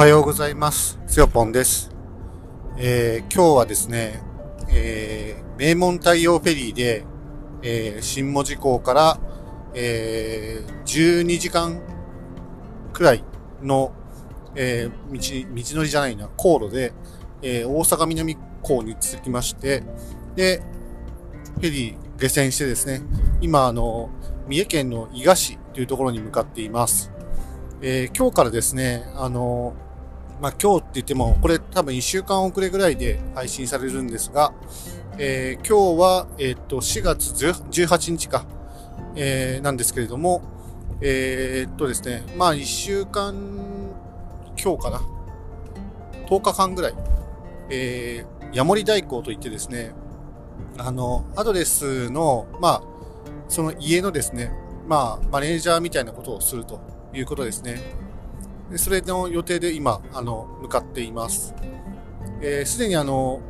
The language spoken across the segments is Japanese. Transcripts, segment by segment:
はようございます。つよぽんです。えー今日はですね、えー名門太陽フェリーで、えー新門司港から、えー12時間くらいの、えー道、道のりじゃないな、航路で、えー大阪南港に着きまして、で、フェリー下船してですね、今、あの、三重県の伊賀市というところに向かっています。えー今日からですね、あの、まあ、今日って言っても、これ多分1週間遅れぐらいで配信されるんですが、えー今日は、えーっと、4月18日か、えーなんですけれども、えっとですね、まあ、1週間、今日かな、10日間ぐらい、えー、ヤモリ代行といってですね、あの、アドレスの、まあ、その家のですね、まあ、マネージャーみたいなことをするということですね。でそれの予定で今、あの、向かっています。えーすでにあの、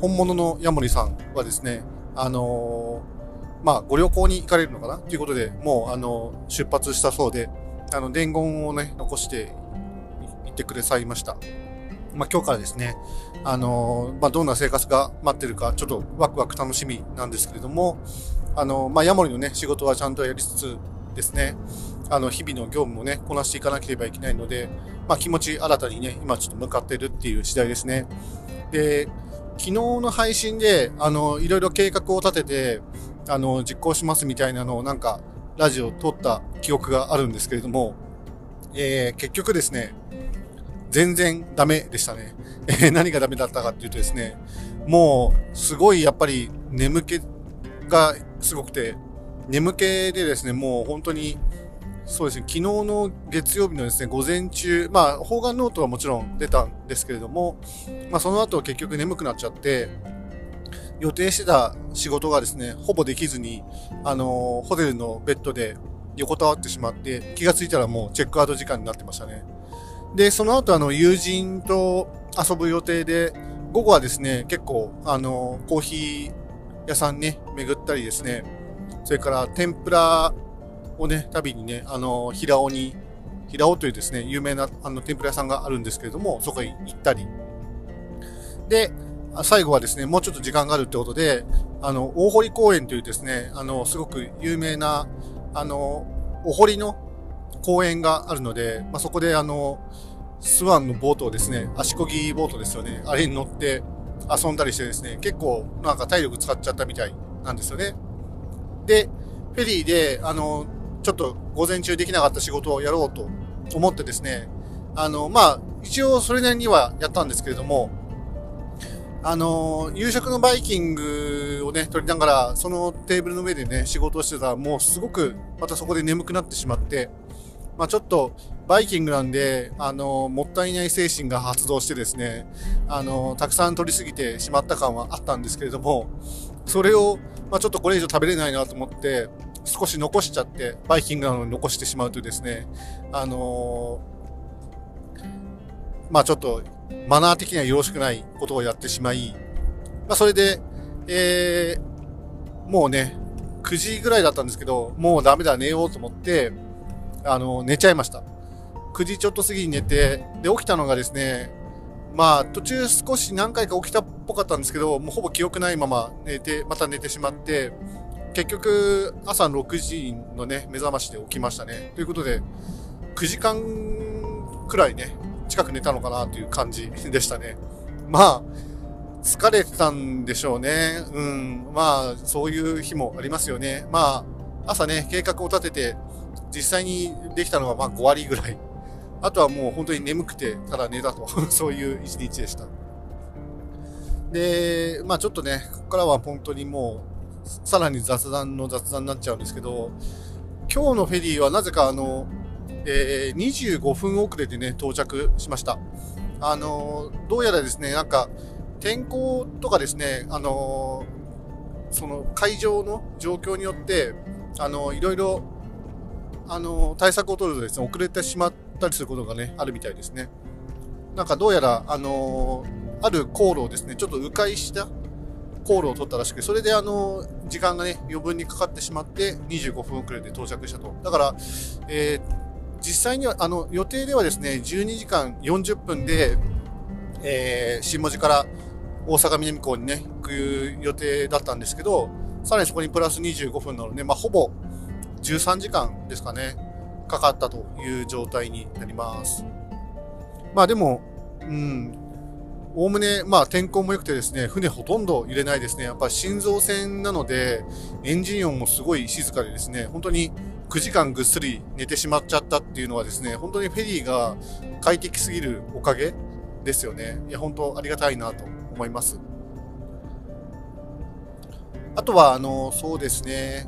本物のヤモリさんはですね、あのーまあ、ご旅行に行かれるのかな？ということで、もう、あの、出発したそうで、あの、伝言をね、残していってくださいました。まあ、今日からですね、あのーまあ、どんな生活が待ってるか、ちょっとワクワク楽しみなんですけれども、あのまあ、ヤモリのね、仕事はちゃんとやりつつですね、あの、日々の業務もね、こなしていかなければいけないので、まあ、気持ち新たにね、今ちょっと向かってるっていう次第ですね。で、昨日の配信で、あの、いろいろ計画を立てて、あの、実行しますみたいなのをなんか、ラジオを撮った記憶があるんですけれども、えー結局ですね、全然ダメでしたね。え何がダメだったかっていうとですね、もう、すごいやっぱり眠気がすごくて、眠気でですね、もう本当に、そうですね、昨日の月曜日のですね、午前中、まあ、方眼ノートはもちろん出たんですけれども、まあ、その後結局眠くなっちゃって、予定してた仕事がですね、ほぼできずに、あのーホテルのベッドで横たわってしまって、気がついたらもうチェックアウト時間になってましたね。で、その後あの、友人と遊ぶ予定で、午後はですね、結構、あのーコーヒー屋さんね、巡ったりですね、それから天ぷらをね、旅にね、あの、平尾に、平尾というですね、有名なあの天ぷら屋さんがあるんですけれども、そこへ行ったり。で、最後はですね、もうちょっと時間があるってことで、あの、大堀公園というですね、あの、すごく有名な、あの、お堀の公園があるので、まあ、そこであの、スワンのボートをですね、足こぎボートですよね、あれに乗って遊んだりしてですね、結構なんか体力使っちゃったみたいなんですよね。で、フェリーで、あの、ちょっと午前中できなかった仕事をやろうと思ってですね、あの、まあ、一応それなりにはやったんですけれども、あの、夕食のバイキングをね、取りながら、そのテーブルの上でね、仕事をしてたら、もうすごく、またそこで眠くなってしまって、まあちょっと、バイキングなんで、あの、もったいない精神が発動してですね、あの、たくさん取りすぎてしまった感はあったんですけれども、それを、まあちょっとこれ以上食べれないなと思って、少し残しちゃって、バイキングなのに残してしまうとですね、あのまあちょっと、マナー的にはよろしくないことをやってしまい、まあそれで、えー、もうね、9時ぐらいだったんですけど、もうダメだ、寝ようと思って、あの、寝ちゃいました。9時ちょっと過ぎに寝て、で、起きたのがですね、まあ、途中少し何回か起きたっぽかったんですけど、もうほぼ記憶ないまま寝て、また寝てしまって、結局、朝6時のね、目覚ましで起きましたね。ということで、9時間くらいね、近く寝たのかなという感じ でしたね。まあ、疲れてたんでしょうね。うん。まあ、そういう日もありますよね。まあ、朝ね、計画を立てて、実際にできたのはまあ5割ぐらい。あとはもう本当に眠くて、ただ寝たと。そういう一日でした。で、まあちょっとね、ここからは本当にもう、さらに雑談の雑談になっちゃうんですけど、今日のフェリーはなぜかあの、えー25分遅れでね、到着しました。あの、どうやらですね、なんか、天候とかですね、あの、その会場の状況によって、あの、いろいろ、あの、対策を取るとですね、遅れてしまったりすることがね、あるみたいですね。なんかどうやら、あの、ある航路をですね、ちょっと迂回した航路を取ったらしく、それであの、時間がね、余分にかかってしまって、25分遅れで到着したと。だから、えー実際には、あの、予定ではですね、12時間40分で、えー、新文字から大阪南港にね、行く予定だったんですけど、さらにそこにプラス25分なので、まあ、ほぼ13時間ですかね、かかったという状態になります。まあでも、うん、おおむね、まあ天候も良くてですね、船ほとんど揺れないですね。やっぱ心臓船なので、エンジン音もすごい静かでですね、本当に9時間ぐっすり寝てしまっちゃったっていうのはですね、本当にフェリーが快適すぎるおかげですよね。いや、本当ありがたいなと思います。あとは、あの、そうですね、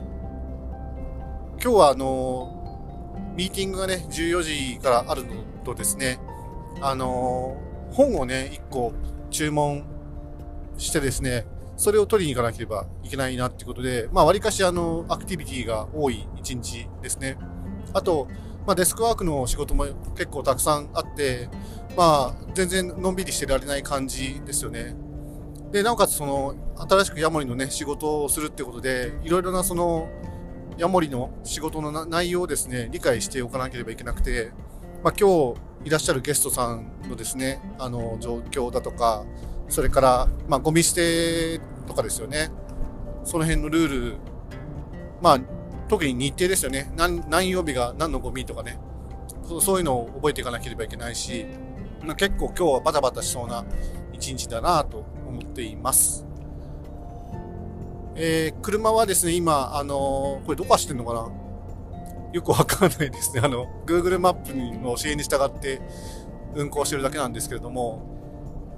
今日はあの、ミーティングがね、14時からあるのとですね、あの、本をね、1個注文してですね、それを取りに行かなければいけないなってことで、まあ、割かしあの、アクティビティが多い一日ですね。あと、まあ、デスクワークの仕事も結構たくさんあって、まあ、全然のんびりしてられない感じですよね。で、なおかつその、新しくヤモリのね、仕事をするってことで、いろいろなその、ヤモリの仕事の内容をですね、理解しておかなければいけなくて、まあ、今日いらっしゃるゲストさんのですね、あの、状況だとか、それから、まあ、ゴミ捨てとかですよね。その辺のルール、まあ、特に日程ですよね。何何曜日が何のゴミとかね。そういうのを覚えていかなければいけないし、まあ、結構今日はバタバタしそうな一日だなと思っています。えー、車はですね、今、あのー、これどこ走ってんのかな？よくわかんないですね。あの、Google マップの教えに従って運行してるだけなんですけれども、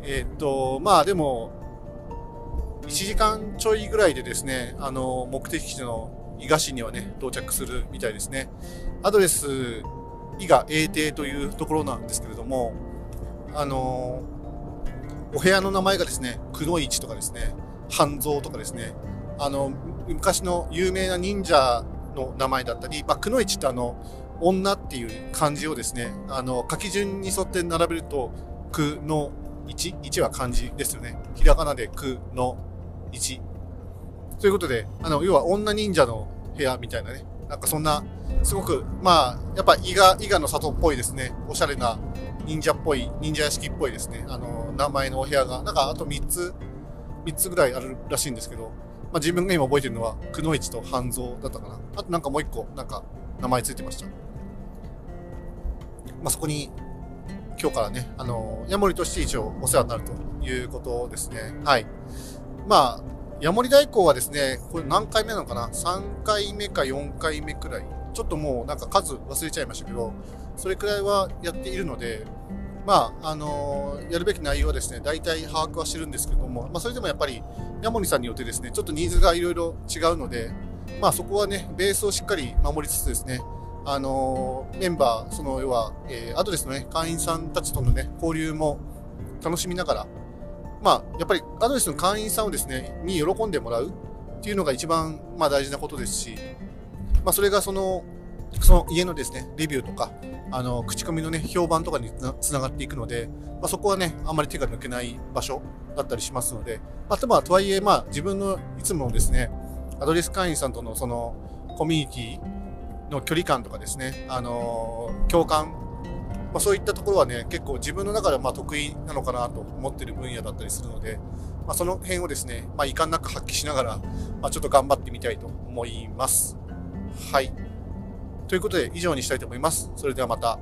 えー、っと、まあでも、1時間ちょいぐらいでですね、あの、目的地の伊賀市にはね、到着するみたいですね。アドレス、伊賀永定というところなんですけれども、あの、お部屋の名前がですね、くのいちとかですね、半蔵とかですね、あの、昔の有名な忍者の名前だったり、まあ、くのいちってあの、女っていう漢字をですね、あの、書き順に沿って並べると、くの1、1は漢字ですよね。ひらがなでくの1。ということで、あの、要は女忍者の部屋みたいなね、なんかそんな、すごく、まあ、やっぱ伊賀、伊賀の里っぽいですね。おしゃれな忍者っぽい、忍者屋敷っぽいですね。あの、名前のお部屋が、なんかあと3つ、3つぐらいあるらしいんですけど、まあ自分が今覚えてるのは、くのいちと半蔵だったかな。あとなんかもう一個、なんか名前ついてました。まあそこに、今日からね、あの、ヤモリとして一応お世話になるということですね。はい。まあ、ヤモリ代行はですね、これ何回目なのかな ?3 回目か4回目くらい。ちょっともうなんか数忘れちゃいましたけど、それくらいはやっているので、まあ、あの、やるべき内容はですね、大体把握はしてるんですけども、まあ、それでもやっぱり、ヤモリさんによってですね、ちょっとニーズがいろいろ違うので、まあ、そこはね、ベースをしっかり守りつつですね、あの、メンバー、その、要は、えー、アドレスのね、会員さんたちとのね、交流も楽しみながら、まあ、やっぱりアドレスの会員さんをですね、に喜んでもらうっていうのが一番、まあ、大事なことですし、まあ、それがその、その家のですね、レビューとか、あの、口コミのね、評判とかにつながっていくので、まあ、そこはね、あんまり手が抜けない場所だったりしますので、まあ、とはいえ、まあ、自分のいつもですね、アドレス会員さんとのその、コミュニティの距離感とかですね、あのー、共感、まあ、そういったところはね、結構自分の中ではま得意なのかなと思ってる分野だったりするので、まあ、その辺をですね、まあ、遺憾なく発揮しながら、まあ、ちょっと頑張ってみたいと思います。はい。ということで以上にしたいと思います。それではまた。